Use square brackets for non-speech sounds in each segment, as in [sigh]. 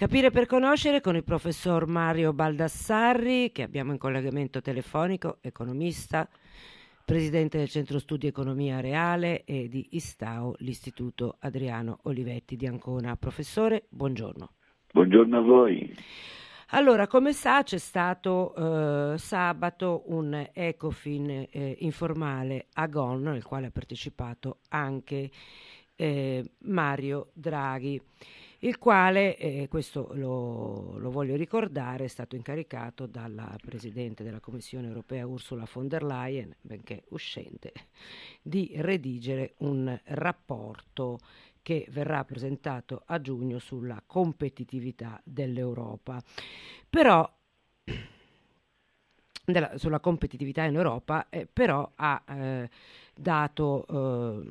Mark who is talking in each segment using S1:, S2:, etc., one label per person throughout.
S1: Capire per conoscere con il professor Mario Baldassarri, che abbiamo in collegamento telefonico, economista, presidente del Centro Studi Economia Reale e di Istao, l'Istituto Adriano Olivetti di Ancona. Professore, buongiorno.
S2: Buongiorno a voi.
S1: Allora, come sa, c'è stato eh, sabato un Ecofin eh, informale a Gon, nel quale ha partecipato anche eh, Mario Draghi il quale, eh, questo lo, lo, voglio ricordare, è stato incaricato dalla Presidente della Commissione europea Ursula von der Leyen, benché uscente, di redigere un rapporto che verrà presentato a giugno sulla competitività dell'Europa. Però della, sulla competitività in Europa, eh, però ha eh, dato eh,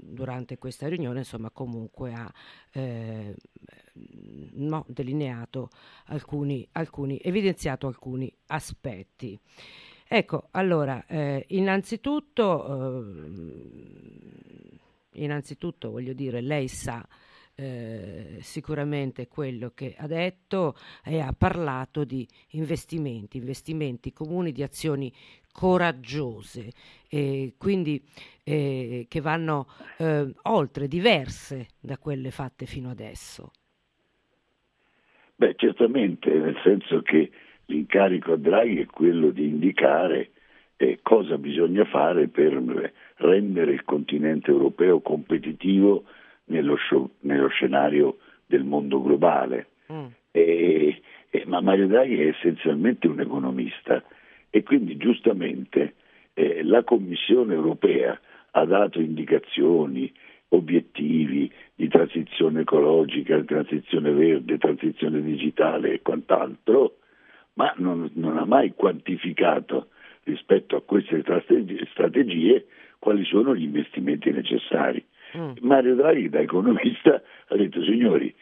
S1: durante questa riunione, insomma, comunque ha eh, no, delineato alcuni, alcuni, evidenziato alcuni aspetti. Ecco, allora, eh, innanzitutto, eh, innanzitutto voglio dire, lei sa eh, sicuramente quello che ha detto e ha parlato di investimenti, investimenti comuni di azioni coraggiose, eh, quindi eh, che vanno eh, oltre, diverse da quelle fatte fino adesso.
S2: Beh, certamente, nel senso che l'incarico a Draghi è quello di indicare eh, cosa bisogna fare per rendere il continente europeo competitivo nello, nello scenario del mondo globale. Mm. E, e, ma Mario Draghi è essenzialmente un economista e quindi giustamente eh, la Commissione europea ha dato indicazioni, obiettivi di transizione ecologica, transizione verde, transizione digitale e quant'altro, ma non, non ha mai quantificato rispetto a queste strategie quali sono gli investimenti necessari. Mm. Mario Draghi da economista ha detto signori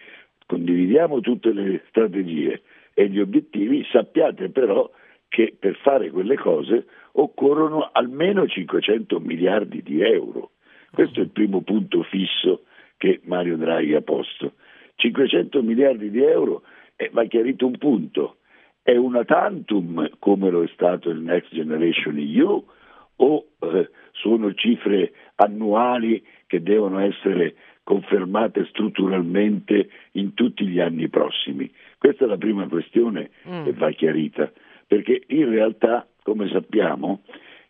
S2: condividiamo tutte le strategie e gli obiettivi, sappiate però che per fare quelle cose occorrono almeno 500 miliardi di euro. Questo è il primo punto fisso che Mario Draghi ha posto. 500 miliardi di euro, e va chiarito un punto, è una tantum come lo è stato il Next Generation EU o eh, sono cifre annuali che devono essere confermate strutturalmente in tutti gli anni prossimi? Questa è la prima questione mm. che va chiarita, perché in realtà, come sappiamo,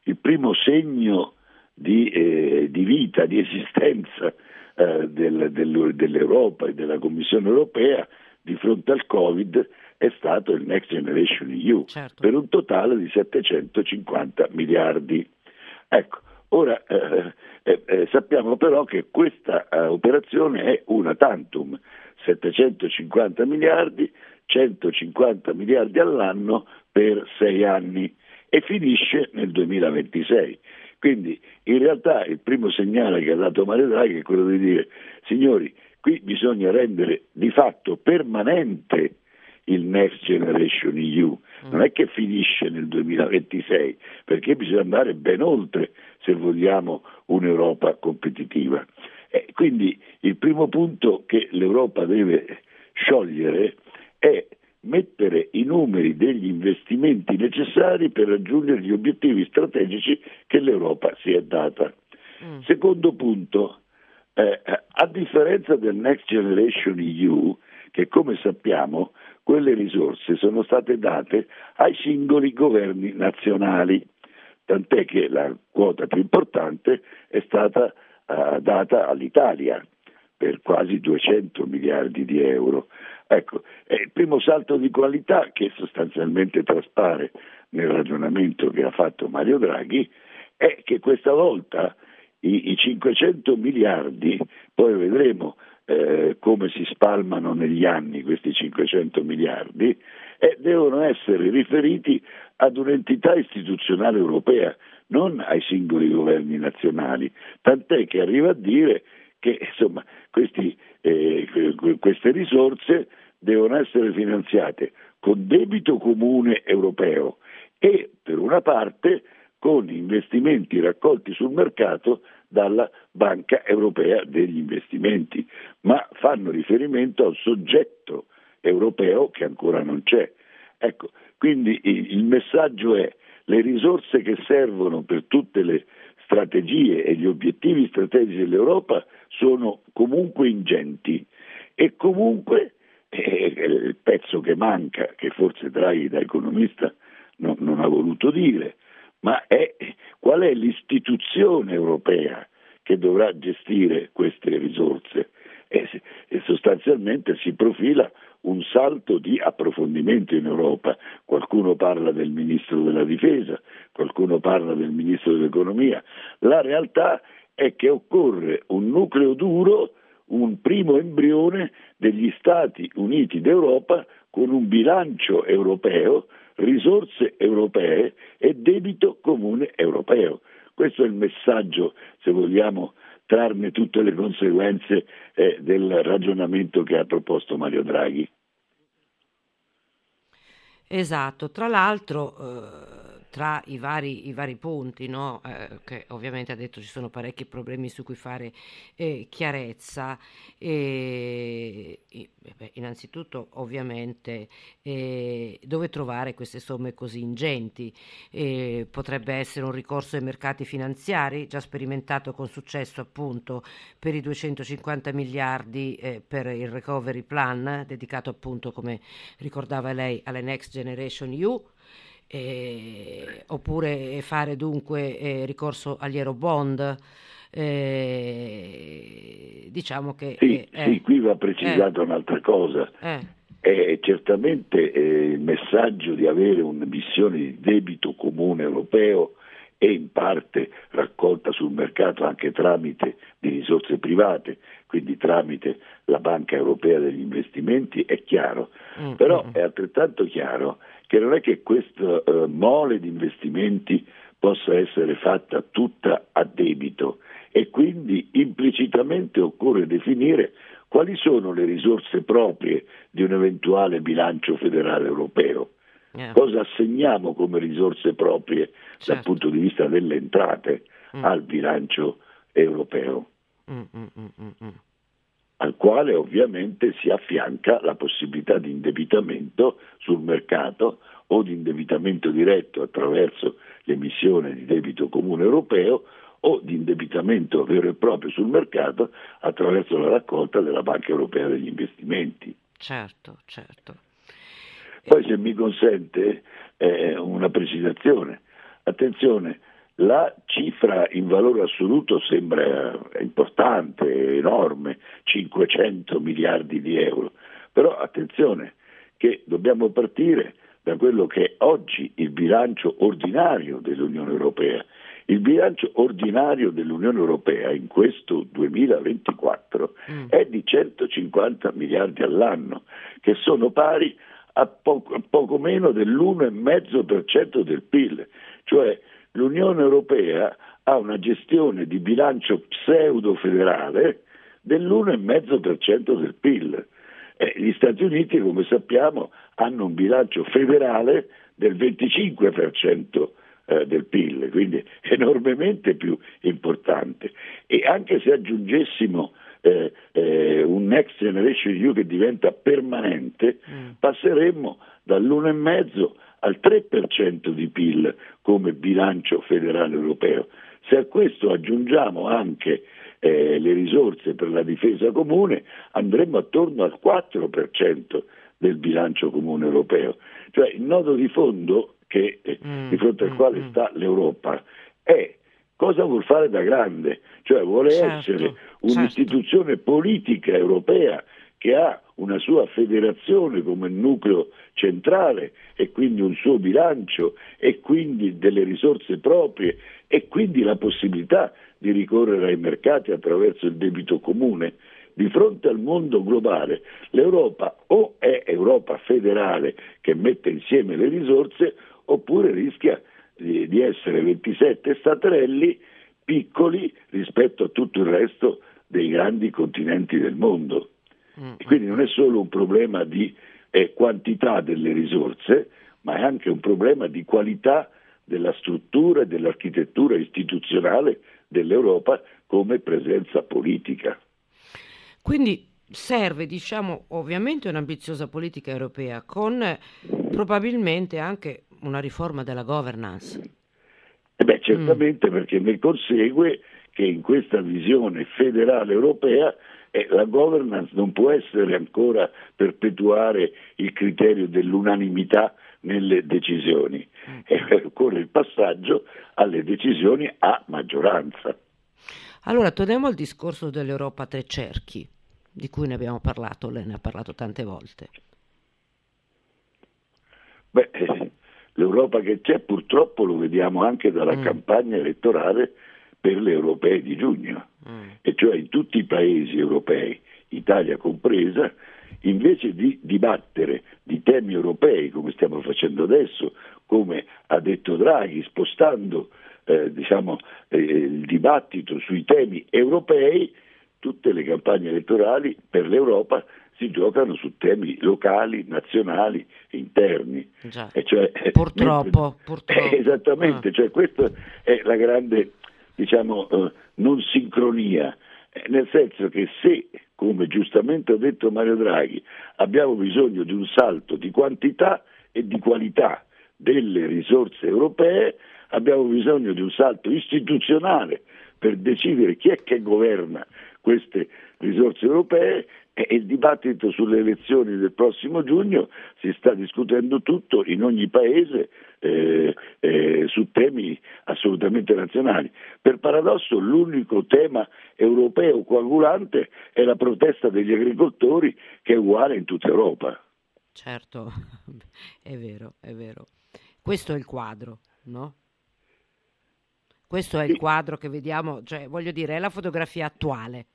S2: il primo segno di, eh, di vita, di esistenza eh, del, del, dell'Europa e della Commissione europea di fronte al Covid è stato il Next Generation EU, certo. per un totale di 750 miliardi. Ecco, ora eh, eh, eh, sappiamo però che questa eh, operazione è una tantum, 750 miliardi, 150 miliardi all'anno per sei anni e finisce nel 2026. Quindi in realtà il primo segnale che ha dato Mario Draghi è quello di dire signori, qui bisogna rendere di fatto permanente il Next Generation EU, non è che finisce nel 2026, perché bisogna andare ben oltre se vogliamo un'Europa competitiva. E quindi il primo punto che l'Europa deve sciogliere è mettere i numeri degli investimenti necessari per raggiungere gli obiettivi strategici che l'Europa si è data. Mm. Secondo punto, eh, a differenza del Next Generation EU, che come sappiamo quelle risorse sono state date ai singoli governi nazionali, tant'è che la quota più importante è stata uh, data all'Italia per quasi 200 miliardi di euro. Ecco, è il primo salto di qualità che sostanzialmente traspare nel ragionamento che ha fatto Mario Draghi è che questa volta i, i 500 miliardi, poi vedremo eh, come si spalmano negli anni questi 500 miliardi, eh, devono essere riferiti ad un'entità istituzionale europea, non ai singoli governi nazionali, tant'è che arriva a dire che insomma, questi, eh, queste risorse devono essere finanziate con debito comune europeo e per una parte con investimenti raccolti sul mercato dalla Banca Europea degli Investimenti, ma fanno riferimento al soggetto europeo che ancora non c'è. Ecco, quindi il messaggio è le risorse che servono per tutte le strategie e gli obiettivi strategici dell'Europa sono comunque ingenti e comunque eh, il pezzo che manca, che forse Draghi da economista non, non ha voluto dire, ma è qual è l'istituzione europea che dovrà gestire queste risorse e, e sostanzialmente si profila un salto di approfondimento in Europa. Qualcuno parla del ministro della difesa, qualcuno parla del ministro dell'economia. La realtà è che occorre un nucleo duro, un primo embrione degli Stati Uniti d'Europa con un bilancio europeo, risorse europee e debito comune europeo. Questo è il messaggio, se vogliamo trarne tutte le conseguenze eh, del ragionamento che ha proposto Mario Draghi.
S1: Esatto, tra l'altro eh, tra i vari, i vari punti, no? eh, che ovviamente ha detto ci sono parecchi problemi su cui fare eh, chiarezza, e, beh, innanzitutto ovviamente eh, dove trovare queste somme così ingenti? potrebbe essere un ricorso ai mercati finanziari, già sperimentato con successo appunto per i 250 miliardi eh, per il recovery plan, dedicato appunto, come ricordava lei, alle Next Generation EU eh, oppure fare dunque eh, ricorso agli aerobond. Eh, diciamo che
S2: sì, eh, sì, qui va precisata eh. un'altra cosa. Eh. È certamente il messaggio di avere una missione di debito comune europeo e in parte raccolta sul mercato anche tramite di risorse private, quindi tramite la Banca Europea degli Investimenti, è chiaro. Mm, Però mm. è altrettanto chiaro che non è che questa eh, mole di investimenti possa essere fatta tutta a debito e quindi implicitamente occorre definire quali sono le risorse proprie di un eventuale bilancio federale europeo. Yeah. Cosa assegniamo come risorse proprie certo. dal punto di vista delle entrate mm. al bilancio europeo? Mm, mm, mm, mm, mm al quale ovviamente si affianca la possibilità di indebitamento sul mercato o di indebitamento diretto attraverso l'emissione di debito comune europeo o di indebitamento vero e proprio sul mercato attraverso la raccolta della Banca Europea degli Investimenti.
S1: Certo, certo.
S2: Poi se mi consente eh, una precisazione, attenzione, la cifra in valore assoluto sembra importante, enorme, 500 miliardi di euro, però attenzione che dobbiamo partire da quello che è oggi il bilancio ordinario dell'Unione Europea. Il bilancio ordinario dell'Unione Europea in questo 2024 mm. è di 150 miliardi all'anno, che sono pari a poco, a poco meno dell'1,5% del PIL, cioè l'Unione Europea ha una gestione di bilancio pseudo-federale dell'1,5% del PIL. Eh, gli Stati Uniti, come sappiamo, hanno un bilancio federale del 25% eh, del PIL, quindi [laughs] enormemente più importante. E anche se aggiungessimo eh, eh, un Next Generation EU che diventa permanente, mm. passeremmo dall'1,5% al 3% di PIL come bilancio federale europeo. Se a questo aggiungiamo anche eh, le risorse per la difesa comune, andremmo attorno al 4% del bilancio comune europeo. Cioè il nodo di fondo che, eh, mm, di fronte al mm, quale mm. sta l'Europa è cosa vuol fare da grande, cioè vuole certo, essere certo. un'istituzione certo. politica europea che ha una sua federazione come nucleo centrale e quindi un suo bilancio e quindi delle risorse proprie e quindi la possibilità di ricorrere ai mercati attraverso il debito comune. Di fronte al mondo globale l'Europa o è Europa federale che mette insieme le risorse oppure rischia di, essere 27 staterelli piccoli rispetto a tutto il resto dei grandi continenti del mondo. Mm. E quindi non è solo un problema di eh, quantità delle risorse, ma è anche un problema di qualità della struttura e dell'architettura istituzionale dell'Europa come presenza politica.
S1: Quindi serve, diciamo, ovviamente un'ambiziosa politica europea con probabilmente anche una riforma della governance.
S2: Eh beh, certamente mm. perché ne consegue che in questa visione federale europea eh, la governance non può essere ancora perpetuare il criterio dell'unanimità nelle decisioni, mm. eh, occorre il passaggio alle decisioni a maggioranza.
S1: Allora, torniamo al discorso dell'Europa a tre cerchi, di cui ne abbiamo parlato, lei ne ha parlato tante volte.
S2: Beh, eh, l'Europa che c'è purtroppo lo vediamo anche dalla mm. campagna elettorale per le europee di giugno, mm. e cioè in tutti i paesi europei, Italia compresa, invece di dibattere di temi europei come stiamo facendo adesso, come ha detto Draghi, spostando eh, diciamo, eh, il dibattito sui temi europei, tutte le campagne elettorali per l'Europa si giocano su temi locali, nazionali, interni.
S1: Cioè, purtroppo, [laughs]
S2: mentre,
S1: purtroppo. [laughs]
S2: esattamente, ah. cioè questa è la grande diciamo, eh, non sincronia, eh, nel senso che se, come giustamente ha detto Mario Draghi, abbiamo bisogno di un salto di quantità e di qualità delle risorse europee, abbiamo bisogno di un salto istituzionale per decidere chi è che governa queste risorse europee e il dibattito sulle elezioni del prossimo giugno si sta discutendo tutto in ogni paese eh, eh, su temi assolutamente nazionali. Per paradosso l'unico tema europeo coagulante è la protesta degli agricoltori che è uguale in tutta Europa.
S1: Certo, è vero, è vero. Questo è il quadro, no? Questo è il quadro che vediamo, cioè voglio dire, è la fotografia attuale.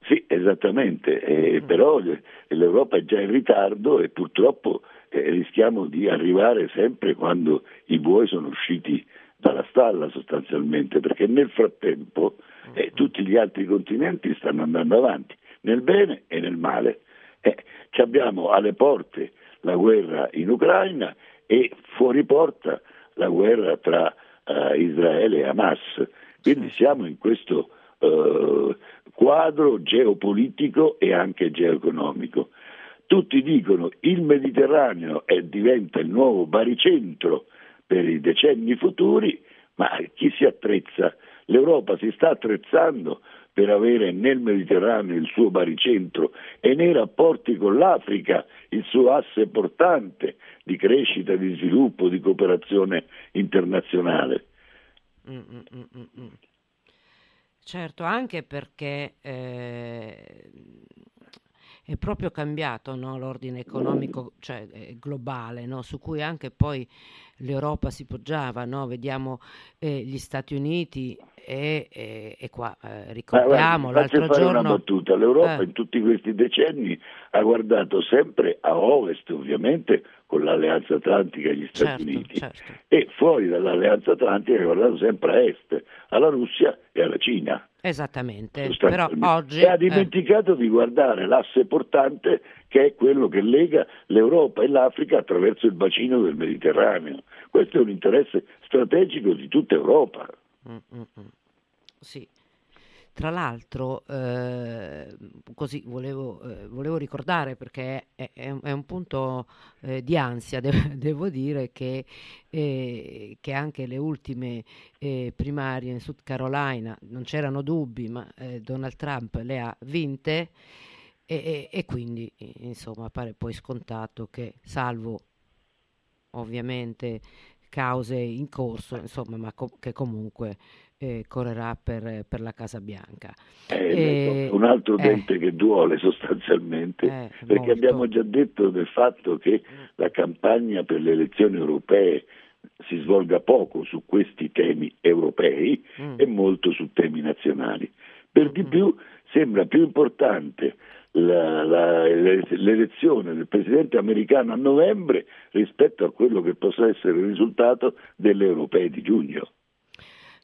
S2: Sì, esattamente, eh, mm. però l'Europa è già in ritardo e purtroppo eh, rischiamo di arrivare sempre quando i buoi sono usciti dalla stalla sostanzialmente, perché nel frattempo eh, mm. tutti gli altri continenti stanno andando avanti, nel bene e nel male. Eh, abbiamo alle porte la guerra in Ucraina e fuori porta la guerra tra uh, Israele e Hamas. Quindi siamo in questo uh, quadro geopolitico e anche geoeconomico. Tutti dicono il Mediterraneo è, diventa il nuovo baricentro per i decenni futuri, ma chi si attrezza? L'Europa si sta attrezzando per avere nel Mediterraneo il suo baricentro e nei rapporti con l'Africa il suo asse portante di crescita, di sviluppo, di cooperazione internazionale. Mm, mm, mm, mm,
S1: mm. certo, anche perché eh, è proprio cambiato no, l'ordine economico cioè, globale, no, su cui anche poi l'Europa si poggiava. No? Vediamo eh, gli Stati Uniti e, e, e qua eh, ricordiamo
S2: eh,
S1: l'altro
S2: fare
S1: giorno...
S2: una battuta. L'Europa eh. in tutti questi decenni ha guardato sempre a ovest, ovviamente con l'Alleanza Atlantica e gli Stati
S1: certo,
S2: Uniti,
S1: certo.
S2: e fuori dall'Alleanza Atlantica ha guardato sempre a est, alla Russia e alla Cina.
S1: Esattamente, però oggi...
S2: E ha eh. dimenticato eh. di guardare l'asse portante che è quello che lega l'Europa e l'Africa attraverso il bacino del Mediterraneo. Questo è un interesse strategico di tutta Europa. Mm-mm.
S1: Sì. Tra l'altro, eh, così volevo, eh, volevo, ricordare perché è, è, è un punto eh, di ansia, de- [laughs] devo dire, che, eh, che, anche le ultime eh, primarie in South Carolina non c'erano dubbi, ma eh, Donald Trump le ha vinte e, e, e quindi insomma pare poi scontato che, salvo ovviamente cause in corso, insomma, ma co- che comunque eh, correrà per, per, la Casa Bianca.
S2: Eh, un altro eh. dente che duole sostanzialmente, eh, perché molto. abbiamo già detto del fatto che la campagna per le elezioni europee si svolga poco su questi temi europei mm. e molto su temi nazionali. Per di mm. più sembra più importante la, la, l'elezione del presidente americano a novembre rispetto a quello che possa essere il risultato delle europee di giugno.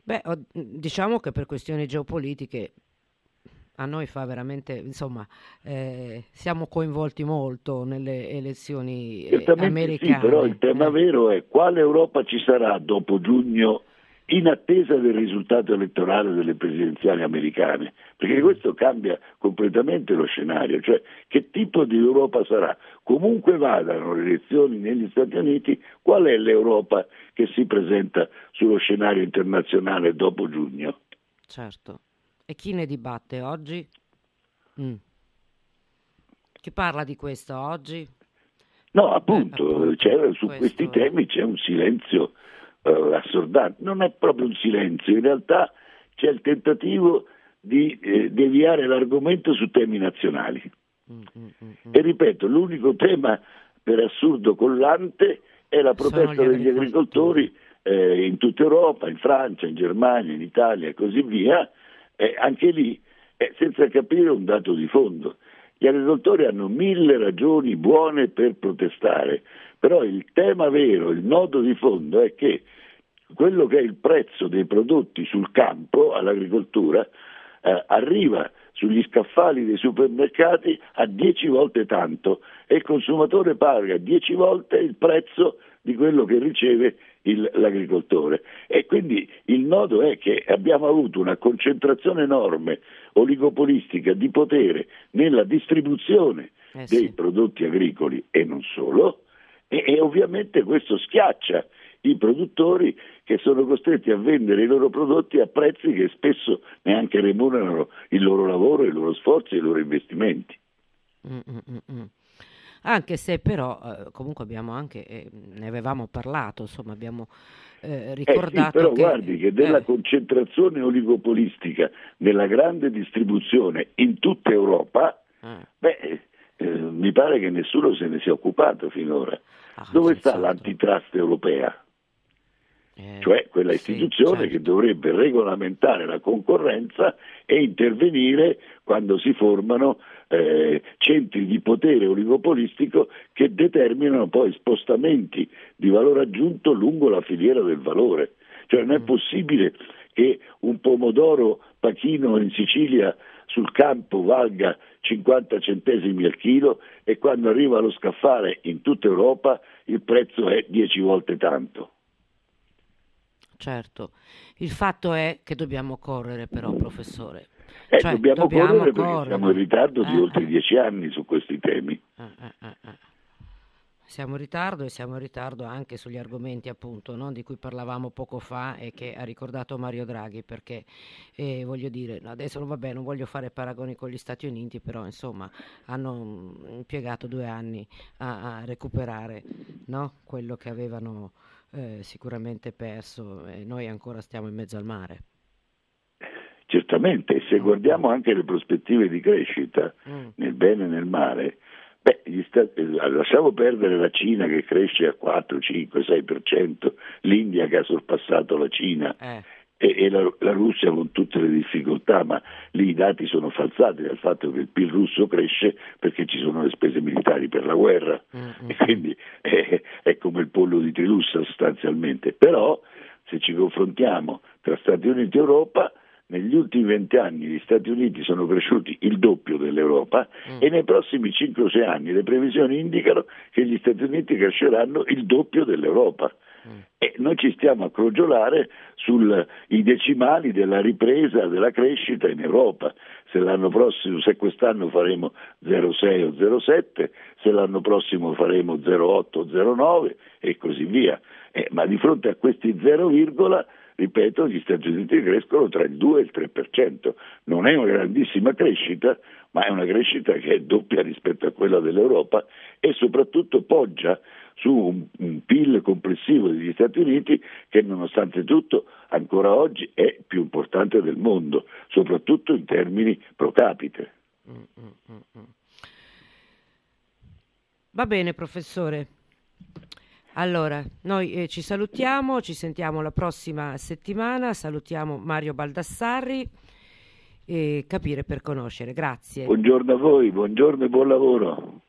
S1: Beh, diciamo che per questioni geopolitiche a noi fa veramente, insomma, eh, siamo coinvolti molto nelle elezioni eh, americane.
S2: Sì, però il tema eh. vero è quale Europa ci sarà dopo giugno in attesa del risultato elettorale delle presidenziali americane, perché questo cambia completamente lo scenario, cioè che tipo di Europa sarà. Comunque vadano le elezioni negli Stati Uniti, qual è l'Europa che si presenta sullo scenario internazionale dopo giugno?
S1: Certo. E chi ne dibatte oggi? Mm. Chi parla di questo oggi?
S2: No, appunto, eh, appunto su questo... questi temi c'è un silenzio uh, assordante. Non è proprio un silenzio, in realtà c'è il tentativo di eh, deviare l'argomento su temi nazionali. Mm, mm, mm, mm. e ripeto, l'unico tema per assurdo collante è la protesta degli agricoltori eh, in tutta Europa, in Francia, in Germania, in Italia e così via, eh, anche lì eh, senza capire un dato di fondo. Gli agricoltori hanno mille ragioni buone per protestare, però il tema vero, il nodo di fondo è che quello che è il prezzo dei prodotti sul campo all'agricoltura eh, arriva sugli scaffali dei supermercati a 10 volte tanto e il consumatore paga 10 volte il prezzo di quello che riceve il, l'agricoltore. E quindi il nodo è che abbiamo avuto una concentrazione enorme oligopolistica di potere nella distribuzione eh sì. dei prodotti agricoli e non solo, e, e ovviamente questo schiaccia i produttori che sono costretti a vendere i loro prodotti a prezzi che spesso neanche remunerano il loro lavoro, i loro sforzi e i loro investimenti.
S1: Mm-mm-mm. Anche se però eh, comunque abbiamo anche, eh, ne avevamo parlato, insomma abbiamo eh, ricordato
S2: eh sì, però
S1: che...
S2: guardi che della eh. concentrazione oligopolistica nella grande distribuzione in tutta Europa, ah. beh, eh, mi pare che nessuno se ne sia occupato finora. Ah, Dove sta certo. l'antitrust europea? Eh, cioè quella istituzione sì, certo. che dovrebbe regolamentare la concorrenza e intervenire quando si formano eh, centri di potere oligopolistico che determinano poi spostamenti di valore aggiunto lungo la filiera del valore. Cioè non è mm. possibile che un pomodoro pachino in Sicilia sul campo valga 50 centesimi al chilo e quando arriva allo scaffale in tutta Europa il prezzo è 10 volte tanto
S1: certo. Il fatto è che dobbiamo correre però, professore.
S2: Eh, cioè, dobbiamo, dobbiamo, correre, correre perché siamo in ritardo di eh, oltre dieci anni su questi temi. Eh, eh,
S1: eh, siamo in ritardo e siamo in ritardo anche sugli argomenti appunto no, di cui parlavamo poco fa e che ha ricordato Mario Draghi perché eh, voglio dire, adesso vabbè non voglio fare paragoni con gli Stati Uniti però insomma hanno mm, impiegato due anni a, a recuperare no, quello che avevano eh, sicuramente perso e noi ancora stiamo in mezzo al mare.
S2: Certamente, se guardiamo anche le prospettive di crescita mm. nel bene e nel male, beh, eh, lasciamo perdere la Cina che cresce a 4, 5, 6%, l'India che ha sorpassato la Cina. Eh e, e la, la, Russia con tutte le difficoltà, ma lì i dati sono falsati dal fatto che il PIL russo cresce perché ci sono le spese militari per la guerra mm-hmm. e quindi è, è, come il pollo di Trilussa sostanzialmente. Però se ci confrontiamo tra Stati Uniti e Europa, negli ultimi vent'anni gli Stati Uniti sono cresciuti il doppio dell'Europa mm. e nei prossimi 5-6 anni le previsioni indicano che gli Stati Uniti cresceranno il doppio dell'Europa. Mm. E noi ci stiamo a crogiolare sui decimali della ripresa della crescita in Europa. Se l'anno prossimo, se quest'anno faremo 0,6 o 0,7, se l'anno prossimo faremo 0,8 o 0,9 e così via. Eh, ma di fronte a questi 0, ripeto, gli Stati Uniti crescono tra il 2 e il 3%. Non è una grandissima crescita, ma è una crescita che è doppia rispetto a quella dell'Europa e soprattutto poggia su un, un PIL complessivo degli Stati Uniti che nonostante tutto ancora oggi è più importante del mondo, soprattutto in termini pro capite.
S1: Va bene, professore. Allora, noi eh, ci salutiamo, ci sentiamo la prossima settimana, salutiamo Mario Baldassarri e capire per conoscere. Grazie.
S2: Buongiorno a voi, buongiorno e buon lavoro.